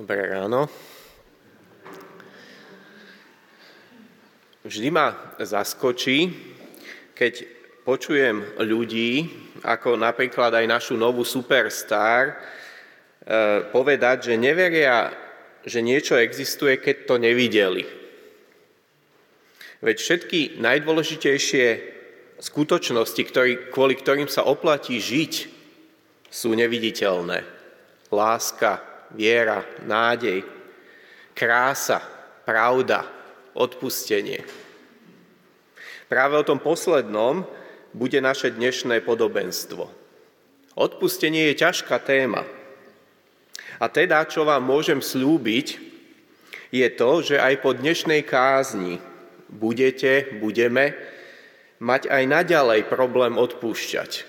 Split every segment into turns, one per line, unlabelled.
Dobré ráno. Vždy ma zaskočí, keď počujem ľudí, ako napríklad aj našu novú superstar, eh, povedať, že neveria, že niečo existuje, keď to nevideli. Veď všetky najdôležitejšie skutočnosti, ktorý, kvôli ktorým sa oplatí žiť, sú neviditeľné. Láska, viera, nádej, krása, pravda, odpustenie. Práve o tom poslednom bude naše dnešné podobenstvo. Odpustenie je ťažká téma. A teda, čo vám môžem slúbiť, je to, že aj po dnešnej kázni budete, budeme mať aj naďalej problém odpúšťať.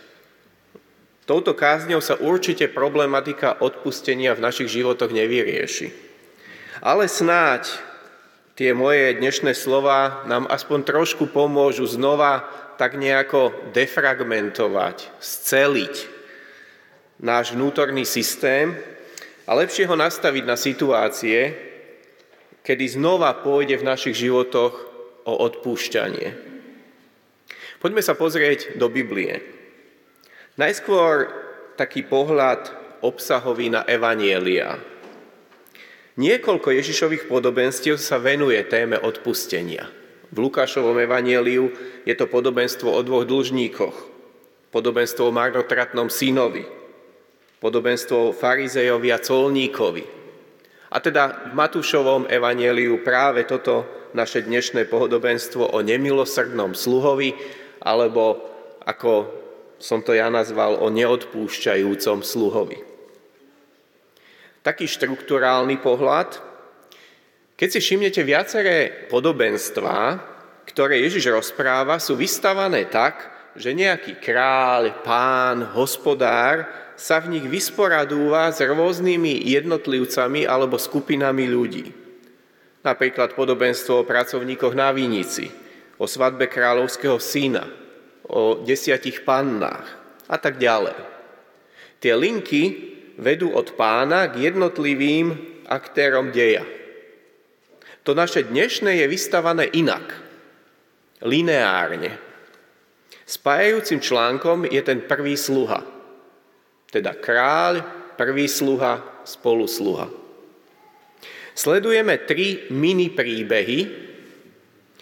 Touto kázňou sa určite problematika odpustenia v našich životoch nevyrieši. Ale snáď tie moje dnešné slova nám aspoň trošku pomôžu znova tak nejako defragmentovať, sceliť náš vnútorný systém a lepšie ho nastaviť na situácie, kedy znova pôjde v našich životoch o odpúšťanie. Poďme sa pozrieť do Biblie. Najskôr taký pohľad obsahový na Evanielia. Niekoľko Ježišových podobenstiev sa venuje téme odpustenia. V Lukášovom evanieliu je to podobenstvo o dvoch dlžníkoch, podobenstvo o marnotratnom synovi, podobenstvo o farizejovi a colníkovi. A teda v Matúšovom evanieliu práve toto naše dnešné podobenstvo o nemilosrdnom sluhovi, alebo ako som to ja nazval, o neodpúšťajúcom sluhovi. Taký štruktúrálny pohľad keď si všimnete viaceré podobenstvá, ktoré Ježiš rozpráva, sú vystavané tak, že nejaký kráľ, pán, hospodár sa v nich vysporadúva s rôznymi jednotlivcami alebo skupinami ľudí. Napríklad podobenstvo o pracovníkoch na Vinici, o svadbe kráľovského syna, o desiatich pannách a tak ďalej. Tie linky vedú od pána k jednotlivým aktérom deja. To naše dnešné je vystavané inak, lineárne. Spájajúcim článkom je ten prvý sluha, teda kráľ, prvý sluha, spolusluha. Sledujeme tri mini príbehy.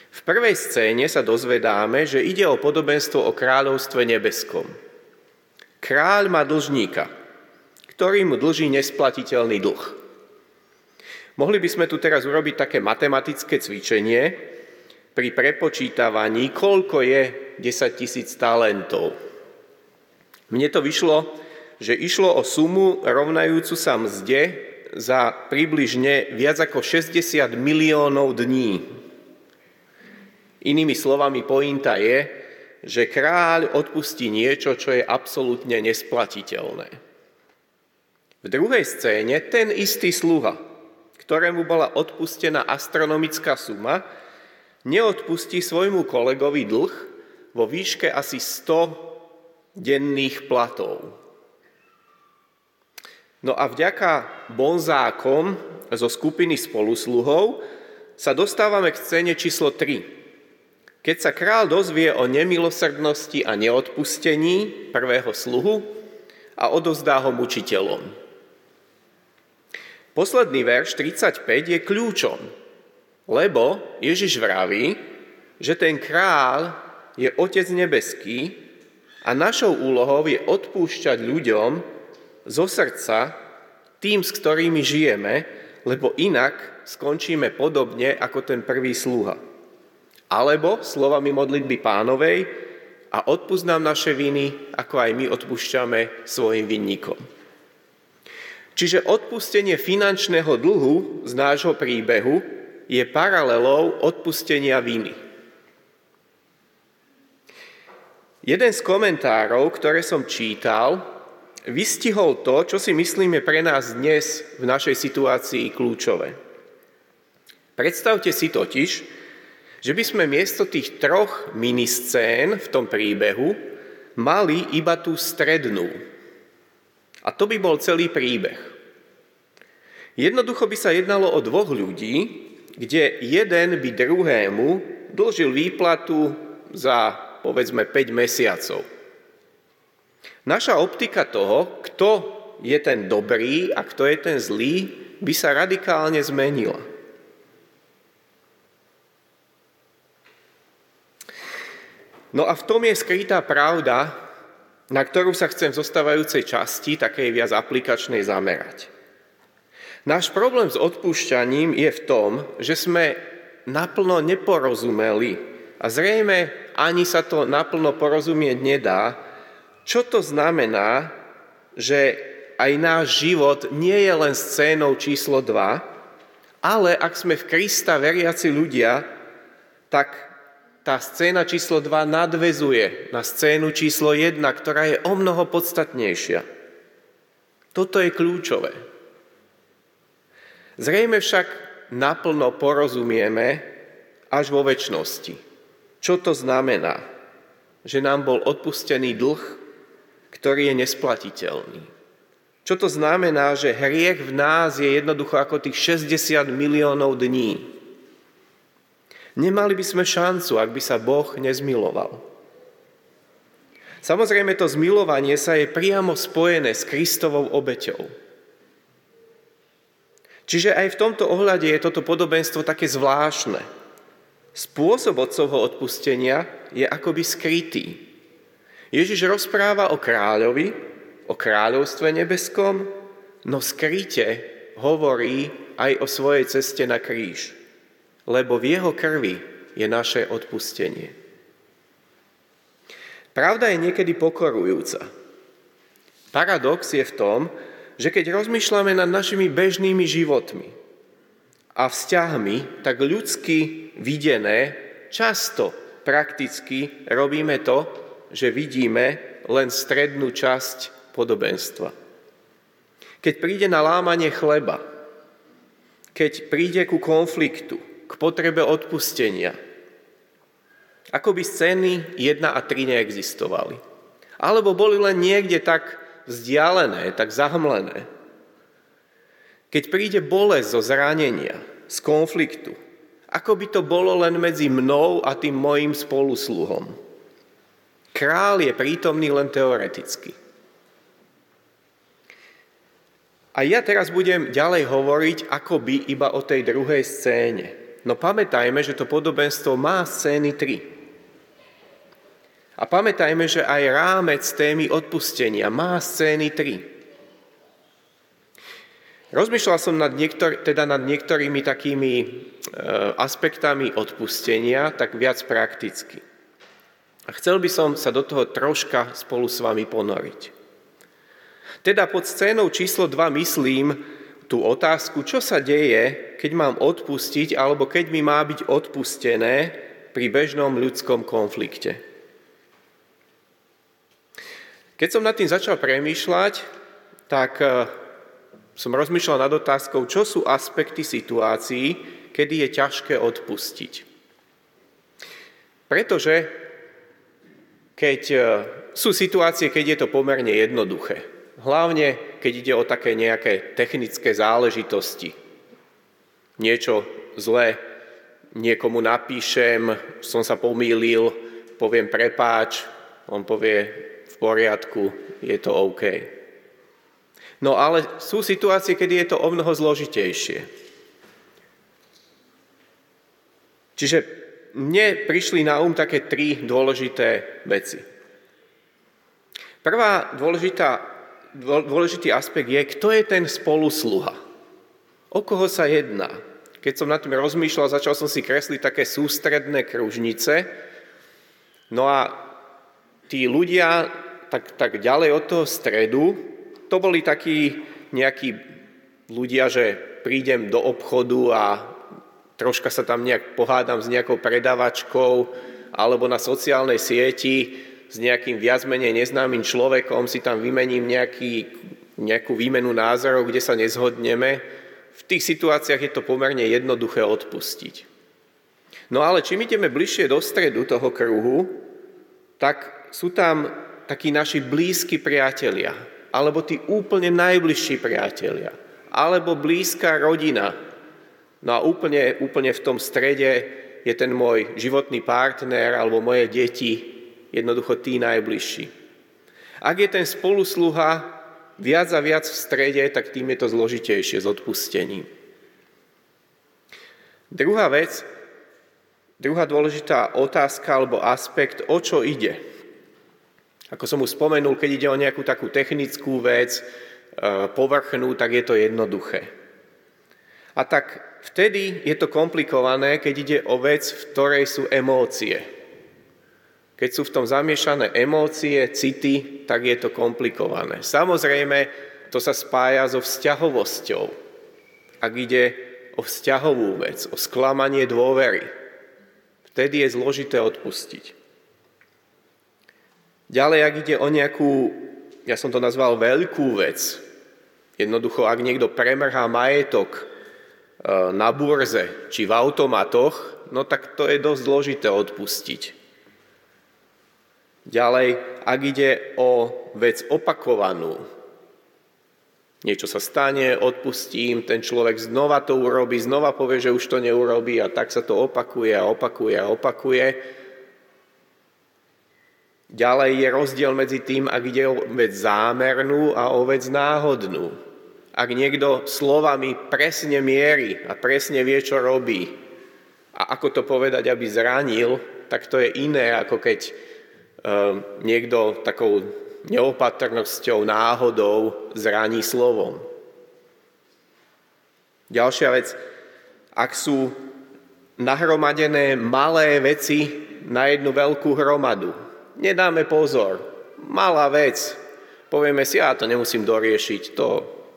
V prvej scéne sa dozvedáme, že ide o podobenstvo o kráľovstve nebeskom. Kráľ má dlžníka, ktorý mu dlží nesplatiteľný dlh. Mohli by sme tu teraz urobiť také matematické cvičenie pri prepočítavaní, koľko je 10 tisíc talentov. Mne to vyšlo, že išlo o sumu rovnajúcu sa mzde za približne viac ako 60 miliónov dní. Inými slovami, pointa je, že kráľ odpustí niečo, čo je absolútne nesplatiteľné. V druhej scéne ten istý sluha, ktorému bola odpustená astronomická suma, neodpustí svojmu kolegovi dlh vo výške asi 100 denných platov. No a vďaka bonzákom zo skupiny spolusluhov sa dostávame k scéne číslo 3. Keď sa král dozvie o nemilosrdnosti a neodpustení prvého sluhu a odozdá ho mučiteľom. Posledný verš 35 je kľúčom, lebo Ježiš vraví, že ten král je Otec nebeský a našou úlohou je odpúšťať ľuďom zo srdca tým, s ktorými žijeme, lebo inak skončíme podobne ako ten prvý sluha. Alebo slovami modlitby pánovej a odpúsť nám naše viny, ako aj my odpúšťame svojim vinníkom. Čiže odpustenie finančného dlhu z nášho príbehu je paralelou odpustenia viny. Jeden z komentárov, ktoré som čítal, vystihol to, čo si myslíme pre nás dnes v našej situácii kľúčové. Predstavte si totiž, že by sme miesto tých troch miniscén v tom príbehu mali iba tú strednú, a to by bol celý príbeh. Jednoducho by sa jednalo o dvoch ľudí, kde jeden by druhému dlžil výplatu za povedzme 5 mesiacov. Naša optika toho, kto je ten dobrý a kto je ten zlý, by sa radikálne zmenila. No a v tom je skrytá pravda, na ktorú sa chcem v zostávajúcej časti, takej viac aplikačnej, zamerať. Náš problém s odpúšťaním je v tom, že sme naplno neporozumeli a zrejme ani sa to naplno porozumieť nedá, čo to znamená, že aj náš život nie je len scénou číslo 2, ale ak sme v Krista veriaci ľudia, tak tá scéna číslo 2 nadvezuje na scénu číslo 1, ktorá je o mnoho podstatnejšia. Toto je kľúčové. Zrejme však naplno porozumieme až vo väčšnosti. Čo to znamená? Že nám bol odpustený dlh, ktorý je nesplatiteľný. Čo to znamená, že hriech v nás je jednoducho ako tých 60 miliónov dní, Nemali by sme šancu, ak by sa Boh nezmiloval. Samozrejme, to zmilovanie sa je priamo spojené s Kristovou obeťou. Čiže aj v tomto ohľade je toto podobenstvo také zvláštne. Spôsob otcovho odpustenia je akoby skrytý. Ježiš rozpráva o kráľovi, o kráľovstve nebeskom, no skryte hovorí aj o svojej ceste na kríž lebo v jeho krvi je naše odpustenie. Pravda je niekedy pokorujúca. Paradox je v tom, že keď rozmýšľame nad našimi bežnými životmi a vzťahmi, tak ľudsky videné, často prakticky robíme to, že vidíme len strednú časť podobenstva. Keď príde na lámanie chleba, keď príde ku konfliktu, k potrebe odpustenia. Ako by scény 1 a 3 neexistovali. Alebo boli len niekde tak vzdialené, tak zahmlené. Keď príde bolesť zo zranenia, z konfliktu, ako by to bolo len medzi mnou a tým mojim spolusluhom. Král je prítomný len teoreticky. A ja teraz budem ďalej hovoriť akoby iba o tej druhej scéne. No pamätajme, že to podobenstvo má scény 3. A pamätajme, že aj rámec témy odpustenia má scény 3. Rozmýšľal som nad, niektor- teda nad niektorými takými e, aspektami odpustenia, tak viac prakticky. A chcel by som sa do toho troška spolu s vami ponoriť. Teda pod scénou číslo 2 myslím tú otázku, čo sa deje, keď mám odpustiť alebo keď mi má byť odpustené pri bežnom ľudskom konflikte. Keď som nad tým začal premýšľať, tak e, som rozmýšľal nad otázkou, čo sú aspekty situácií, kedy je ťažké odpustiť. Pretože keď e, sú situácie, keď je to pomerne jednoduché. Hlavne, keď ide o také nejaké technické záležitosti. Niečo zlé, niekomu napíšem, som sa pomýlil, poviem prepáč, on povie v poriadku, je to OK. No ale sú situácie, kedy je to o mnoho zložitejšie. Čiže mne prišli na um také tri dôležité veci. Prvá dôležitá dôležitý aspekt je, kto je ten spolusluha. O koho sa jedná? Keď som nad tým rozmýšľal, začal som si kresliť také sústredné kružnice. No a tí ľudia tak, tak ďalej od toho stredu, to boli takí nejakí ľudia, že prídem do obchodu a troška sa tam nejak pohádam s nejakou predavačkou alebo na sociálnej sieti s nejakým viac menej neznámym človekom, si tam vymením nejaký, nejakú výmenu názorov, kde sa nezhodneme, v tých situáciách je to pomerne jednoduché odpustiť. No ale čím ideme bližšie do stredu toho kruhu, tak sú tam takí naši blízki priatelia, alebo tí úplne najbližší priatelia. alebo blízka rodina. No a úplne, úplne v tom strede je ten môj životný partner alebo moje deti, jednoducho tí najbližší. Ak je ten spolusluha viac a viac v strede, tak tým je to zložitejšie s odpustením. Druhá vec, druhá dôležitá otázka alebo aspekt, o čo ide. Ako som už spomenul, keď ide o nejakú takú technickú vec, e, povrchnú, tak je to jednoduché. A tak vtedy je to komplikované, keď ide o vec, v ktorej sú emócie. Keď sú v tom zamiešané emócie, city, tak je to komplikované. Samozrejme, to sa spája so vzťahovosťou. Ak ide o vzťahovú vec, o sklamanie dôvery. Vtedy je zložité odpustiť. Ďalej, ak ide o nejakú, ja som to nazval veľkú vec, jednoducho, ak niekto premrhá majetok e, na burze či v automatoch, no tak to je dosť zložité odpustiť. Ďalej, ak ide o vec opakovanú, Niečo sa stane, odpustím, ten človek znova to urobí, znova povie, že už to neurobí a tak sa to opakuje a opakuje a opakuje. Ďalej je rozdiel medzi tým, ak ide o vec zámernú a o vec náhodnú. Ak niekto slovami presne mierí a presne vie, čo robí a ako to povedať, aby zranil, tak to je iné, ako keď niekto takou neopatrnosťou, náhodou zraní slovom. Ďalšia vec, ak sú nahromadené malé veci na jednu veľkú hromadu, nedáme pozor, malá vec, povieme si, ja to nemusím doriešiť, to,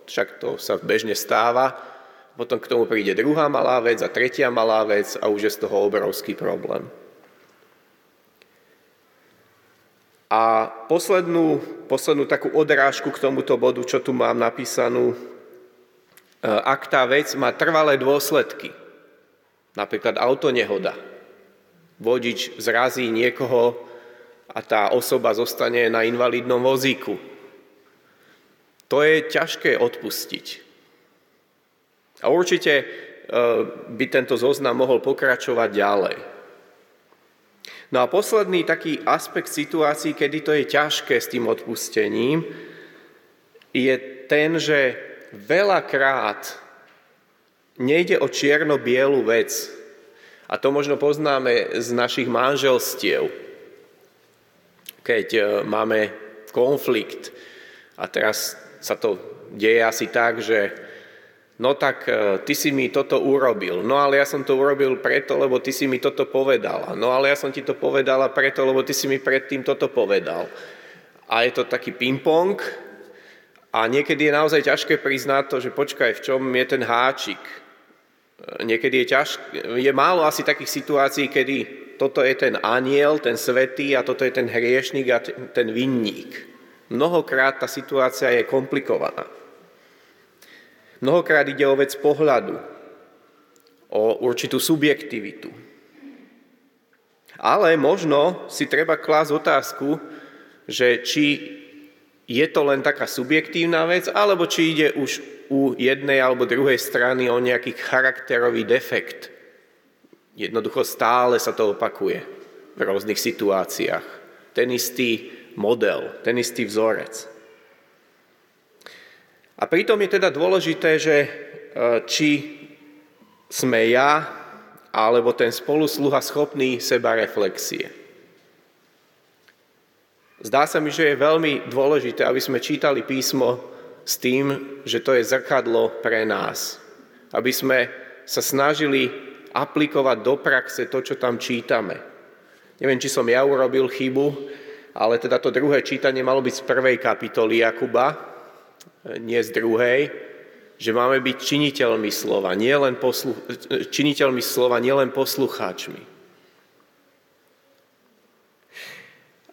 však to sa bežne stáva, potom k tomu príde druhá malá vec a tretia malá vec a už je z toho obrovský problém. A poslednú, poslednú takú odrážku k tomuto bodu, čo tu mám napísanú, e, ak tá vec má trvalé dôsledky, napríklad autonehoda, vodič zrazí niekoho a tá osoba zostane na invalidnom vozíku. To je ťažké odpustiť. A určite e, by tento zoznam mohol pokračovať ďalej. No a posledný taký aspekt situácií, kedy to je ťažké s tým odpustením, je ten, že veľakrát nejde o čierno-bielu vec. A to možno poznáme z našich manželstiev. Keď e, máme konflikt a teraz sa to deje asi tak, že no tak e, ty si mi toto urobil, no ale ja som to urobil preto, lebo ty si mi toto povedala, no ale ja som ti to povedala preto, lebo ty si mi predtým toto povedal. A je to taký ping-pong a niekedy je naozaj ťažké priznať to, že počkaj, v čom je ten háčik. E, niekedy je ťažké, je málo asi takých situácií, kedy toto je ten aniel, ten svetý a toto je ten hriešnik a ten vinník. Mnohokrát tá situácia je komplikovaná. Mnohokrát ide o vec pohľadu, o určitú subjektivitu. Ale možno si treba klásť otázku, že či je to len taká subjektívna vec, alebo či ide už u jednej alebo druhej strany o nejaký charakterový defekt. Jednoducho stále sa to opakuje v rôznych situáciách. Ten istý model, ten istý vzorec. A pritom je teda dôležité, že e, či sme ja alebo ten spolusluha schopný seba reflexie. Zdá sa mi, že je veľmi dôležité, aby sme čítali písmo s tým, že to je zrkadlo pre nás. Aby sme sa snažili aplikovať do praxe to, čo tam čítame. Neviem, či som ja urobil chybu, ale teda to druhé čítanie malo byť z prvej kapitoly Jakuba, nie z druhej, že máme byť činiteľmi slova, nielen poslu, činiteľmi slova, nielen poslucháčmi.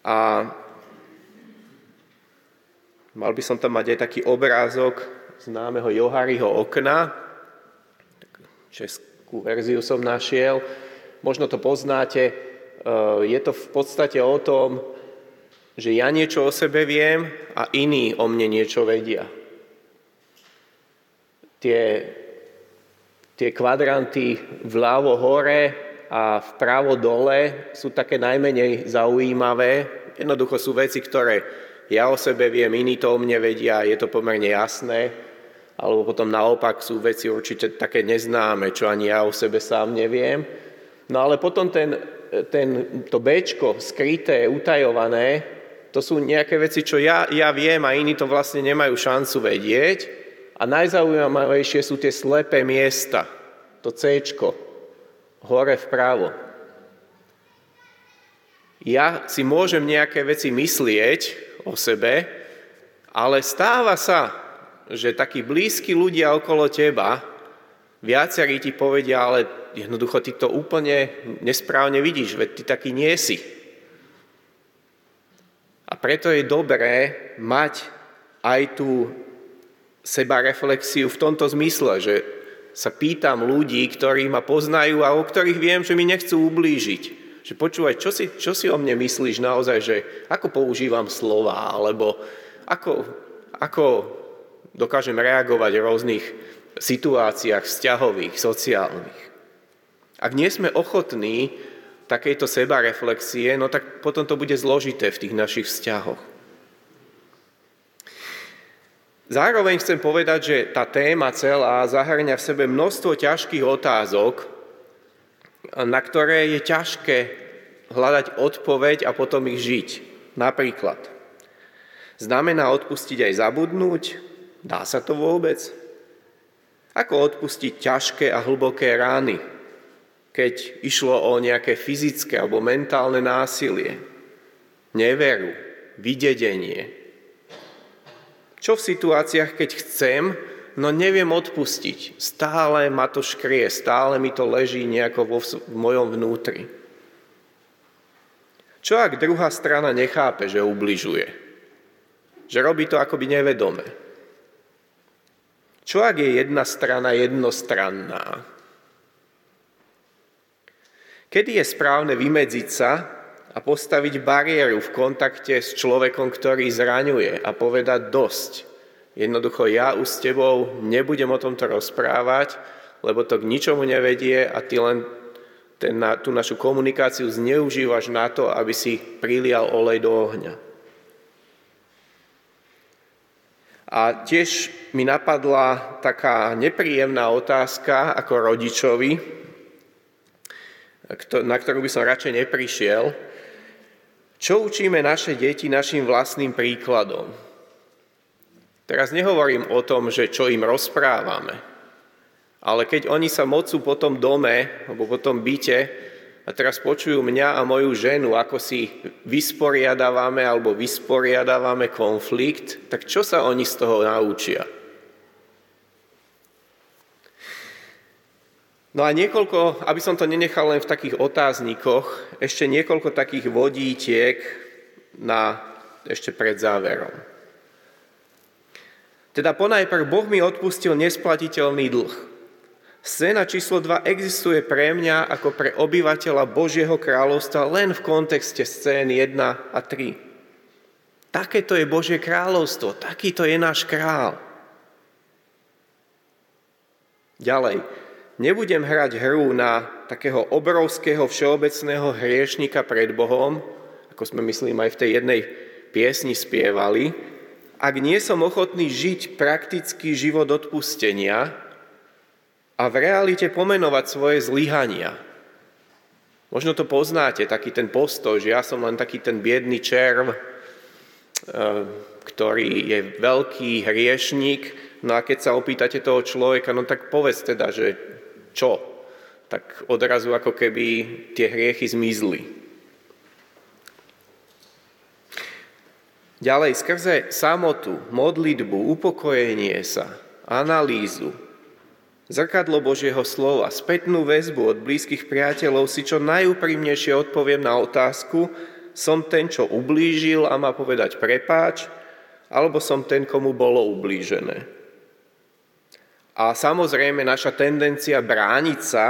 A mal by som tam mať aj taký obrázok známeho Johariho okna, českú verziu som našiel, možno to poznáte, e, je to v podstate o tom, že ja niečo o sebe viem a iní o mne niečo vedia. tie, tie kvadranty vľavo hore a vpravo dole sú také najmenej zaujímavé. Jednoducho sú veci, ktoré ja o sebe viem, iní to o mne vedia, je to pomerne jasné. Alebo potom naopak sú veci určite také neznáme, čo ani ja o sebe sám neviem. No ale potom ten, ten, to Bčko, skryté, utajované, to sú nejaké veci, čo ja, ja viem a iní to vlastne nemajú šancu vedieť. A najzaujímavejšie sú tie slepé miesta, to C, hore vpravo. Ja si môžem nejaké veci myslieť o sebe, ale stáva sa, že takí blízki ľudia okolo teba, viacerí ti povedia, ale jednoducho ty to úplne nesprávne vidíš, veď ty taký nie si. Preto je dobré mať aj tú seba reflexiu v tomto zmysle, že sa pýtam ľudí, ktorí ma poznajú a o ktorých viem, že mi nechcú ublížiť. Že počúvaj, čo si, čo si o mne myslíš naozaj, že ako používam slova, alebo ako, ako dokážem reagovať v rôznych situáciách vzťahových, sociálnych. Ak nie sme ochotní takejto seba reflexie, no tak potom to bude zložité v tých našich vzťahoch. Zároveň chcem povedať, že tá téma celá zahrňa v sebe množstvo ťažkých otázok, na ktoré je ťažké hľadať odpoveď a potom ich žiť. Napríklad, znamená odpustiť aj zabudnúť? Dá sa to vôbec? Ako odpustiť ťažké a hlboké rány, keď išlo o nejaké fyzické alebo mentálne násilie, neveru, vydedenie, čo v situáciách, keď chcem, no neviem odpustiť. Stále ma to škrie, stále mi to leží nejako vo, v mojom vnútri. Čo ak druhá strana nechápe, že ubližuje? Že robí to akoby nevedome? Čo ak je jedna strana jednostranná? Kedy je správne vymedziť sa a postaviť bariéru v kontakte s človekom, ktorý zraňuje a povedať dosť. Jednoducho ja už s tebou nebudem o tomto rozprávať, lebo to k ničomu nevedie a ty len ten, na, tú našu komunikáciu zneužívaš na to, aby si prilial olej do ohňa. A tiež mi napadla taká nepríjemná otázka ako rodičovi, na ktorú by som radšej neprišiel, čo učíme naše deti našim vlastným príkladom? Teraz nehovorím o tom, že čo im rozprávame, ale keď oni sa mocú po tom dome alebo po tom byte a teraz počujú mňa a moju ženu, ako si vysporiadávame alebo vysporiadávame konflikt, tak čo sa oni z toho naučia? No a niekoľko, aby som to nenechal len v takých otáznikoch, ešte niekoľko takých vodítiek na, ešte pred záverom. Teda ponajprv Boh mi odpustil nesplatiteľný dlh. Scéna číslo 2 existuje pre mňa ako pre obyvateľa Božieho kráľovstva len v kontexte scén 1 a 3. Takéto je Božie kráľovstvo, takýto je náš král. Ďalej, Nebudem hrať hru na takého obrovského všeobecného hriešnika pred Bohom, ako sme myslím aj v tej jednej piesni spievali, ak nie som ochotný žiť praktický život odpustenia a v realite pomenovať svoje zlyhania. Možno to poznáte, taký ten postoj, že ja som len taký ten biedný červ, eh, ktorý je veľký hriešnik, no a keď sa opýtate toho človeka, no tak povedz teda, že čo? Tak odrazu ako keby tie hriechy zmizli. Ďalej, skrze samotu, modlitbu, upokojenie sa, analýzu, zrkadlo Božieho slova, spätnú väzbu od blízkych priateľov si čo najúprimnejšie odpoviem na otázku, som ten, čo ublížil a má povedať prepáč, alebo som ten, komu bolo ublížené. A samozrejme naša tendencia brániť sa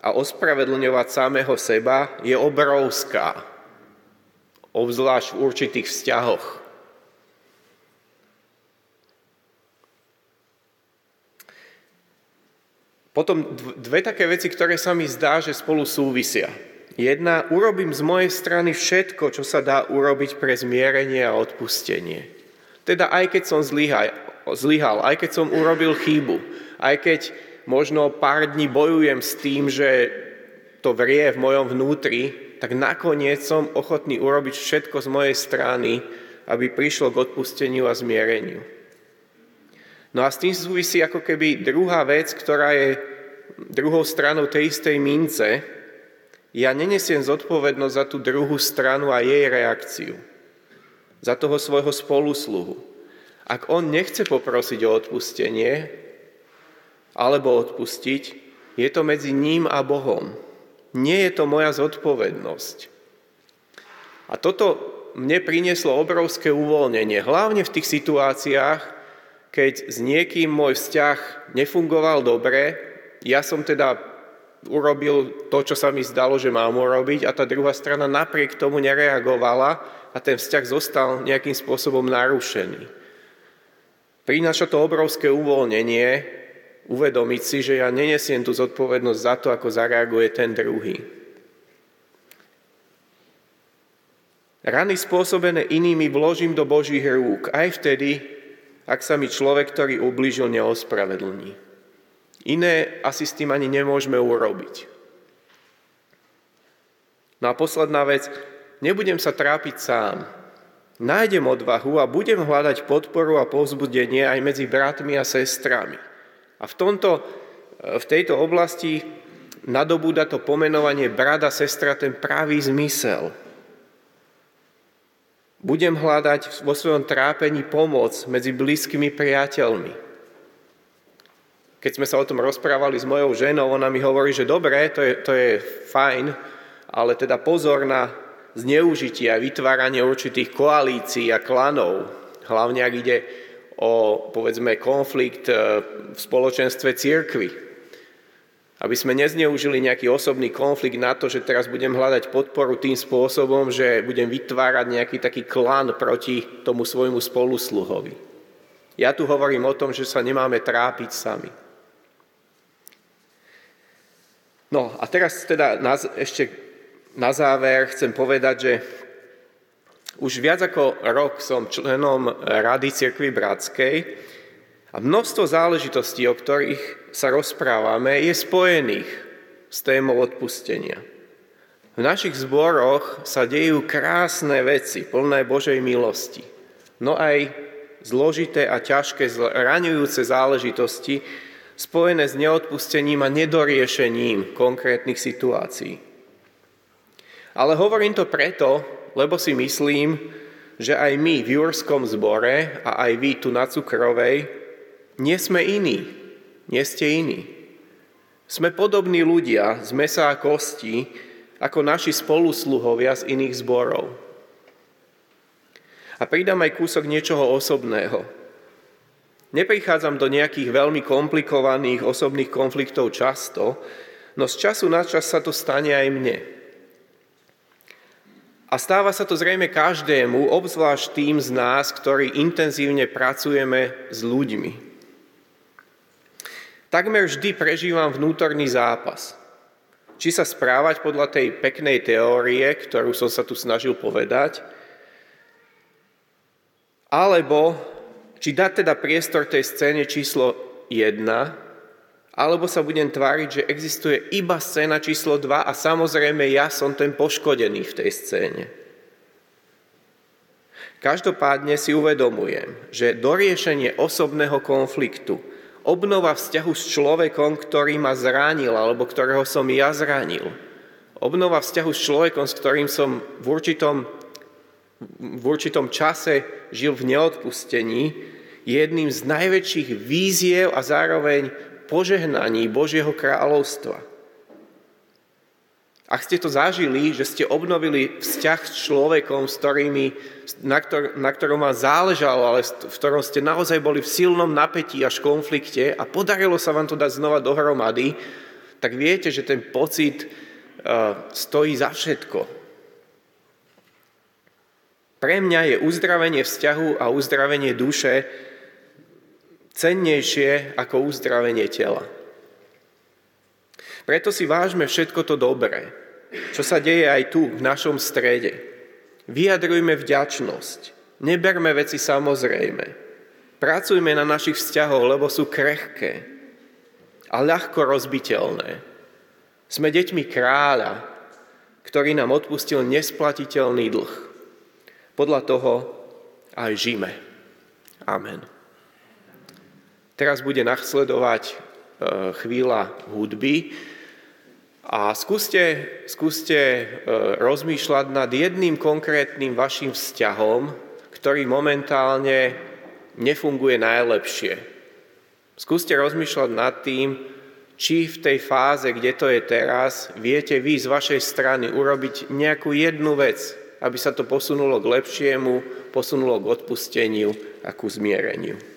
a ospravedlňovať samého seba je obrovská, obzvlášť v určitých vzťahoch. Potom dve také veci, ktoré sa mi zdá, že spolu súvisia. Jedna, urobím z mojej strany všetko, čo sa dá urobiť pre zmierenie a odpustenie. Teda aj keď som zlyhal, zlyhal aj keď som urobil chybu, aj keď možno pár dní bojujem s tým, že to vrie v mojom vnútri, tak nakoniec som ochotný urobiť všetko z mojej strany, aby prišlo k odpusteniu a zmiereniu. No a s tým súvisí ako keby druhá vec, ktorá je druhou stranou tej istej mince. Ja nenesiem zodpovednosť za tú druhú stranu a jej reakciu. Za toho svojho spolusluhu. Ak on nechce poprosiť o odpustenie alebo odpustiť, je to medzi ním a Bohom. Nie je to moja zodpovednosť. A toto mne prinieslo obrovské uvoľnenie, hlavne v tých situáciách, keď s niekým môj vzťah nefungoval dobre, ja som teda urobil to, čo sa mi zdalo, že mám urobiť a tá druhá strana napriek tomu nereagovala a ten vzťah zostal nejakým spôsobom narušený. Prináša to obrovské uvoľnenie, uvedomiť si, že ja nenesiem tú zodpovednosť za to, ako zareaguje ten druhý. Rany spôsobené inými vložím do Božích rúk aj vtedy, ak sa mi človek, ktorý ublížil, neospravedlní. Iné asi s tým ani nemôžeme urobiť. No a posledná vec, nebudem sa trápiť sám. Nájdem odvahu a budem hľadať podporu a povzbudenie aj medzi bratmi a sestrami. A v, tomto, v tejto oblasti nadobúda to pomenovanie brada, sestra ten pravý zmysel. Budem hľadať vo svojom trápení pomoc medzi blízkymi priateľmi. Keď sme sa o tom rozprávali s mojou ženou, ona mi hovorí, že dobre, to je, to je fajn, ale teda pozor na zneužitie a vytváranie určitých koalícií a klanov, hlavne ak ide o, povedzme, konflikt e, v spoločenstve církvy. Aby sme nezneužili nejaký osobný konflikt na to, že teraz budem hľadať podporu tým spôsobom, že budem vytvárať nejaký taký klan proti tomu svojmu spolusluhovi. Ja tu hovorím o tom, že sa nemáme trápiť sami. No a teraz teda ešte na záver chcem povedať, že už viac ako rok som členom Rady Cirkvy Bratskej a množstvo záležitostí, o ktorých sa rozprávame, je spojených s témou odpustenia. V našich zboroch sa dejú krásne veci, plné Božej milosti. No aj zložité a ťažké, raňujúce záležitosti, spojené s neodpustením a nedoriešením konkrétnych situácií. Ale hovorím to preto, lebo si myslím, že aj my v Jurskom zbore a aj vy tu na Cukrovej nie sme iní, nie ste iní. Sme podobní ľudia z mesa a kosti, ako naši spolusluhovia z iných zborov. A pridám aj kúsok niečoho osobného. Neprichádzam do nejakých veľmi komplikovaných osobných konfliktov často, no z času na čas sa to stane aj mne. A stáva sa to zrejme každému, obzvlášť tým z nás, ktorí intenzívne pracujeme s ľuďmi. Takmer vždy prežívam vnútorný zápas. Či sa správať podľa tej peknej teórie, ktorú som sa tu snažil povedať, alebo či dať teda priestor tej scéne číslo 1, alebo sa budem tváriť, že existuje iba scéna číslo 2 a samozrejme ja som ten poškodený v tej scéne. Každopádne si uvedomujem, že doriešenie osobného konfliktu obnova vzťahu s človekom, ktorý ma zranil alebo ktorého som ja zranil. Obnova vzťahu s človekom, s ktorým som v určitom, v určitom čase žil v neodpustení, je jedným z najväčších víziev a zároveň požehnaní Božieho kráľovstva. Ak ste to zažili, že ste obnovili vzťah s človekom, s ktorými, na, ktor, na ktorom vám záležalo, ale v ktorom ste naozaj boli v silnom napätí až konflikte a podarilo sa vám to dať znova dohromady, tak viete, že ten pocit uh, stojí za všetko. Pre mňa je uzdravenie vzťahu a uzdravenie duše cennejšie ako uzdravenie tela. Preto si vážme všetko to dobré, čo sa deje aj tu, v našom strede. Vyjadrujme vďačnosť. Neberme veci samozrejme. Pracujme na našich vzťahoch, lebo sú krehké a ľahko rozbiteľné. Sme deťmi kráľa, ktorý nám odpustil nesplatiteľný dlh. Podľa toho aj žime. Amen. Teraz bude nasledovať e, chvíľa hudby. A skúste, skúste e, rozmýšľať nad jedným konkrétnym vašim vzťahom, ktorý momentálne nefunguje najlepšie. Skúste rozmýšľať nad tým, či v tej fáze, kde to je teraz, viete vy z vašej strany urobiť nejakú jednu vec, aby sa to posunulo k lepšiemu, posunulo k odpusteniu a ku zmiereniu.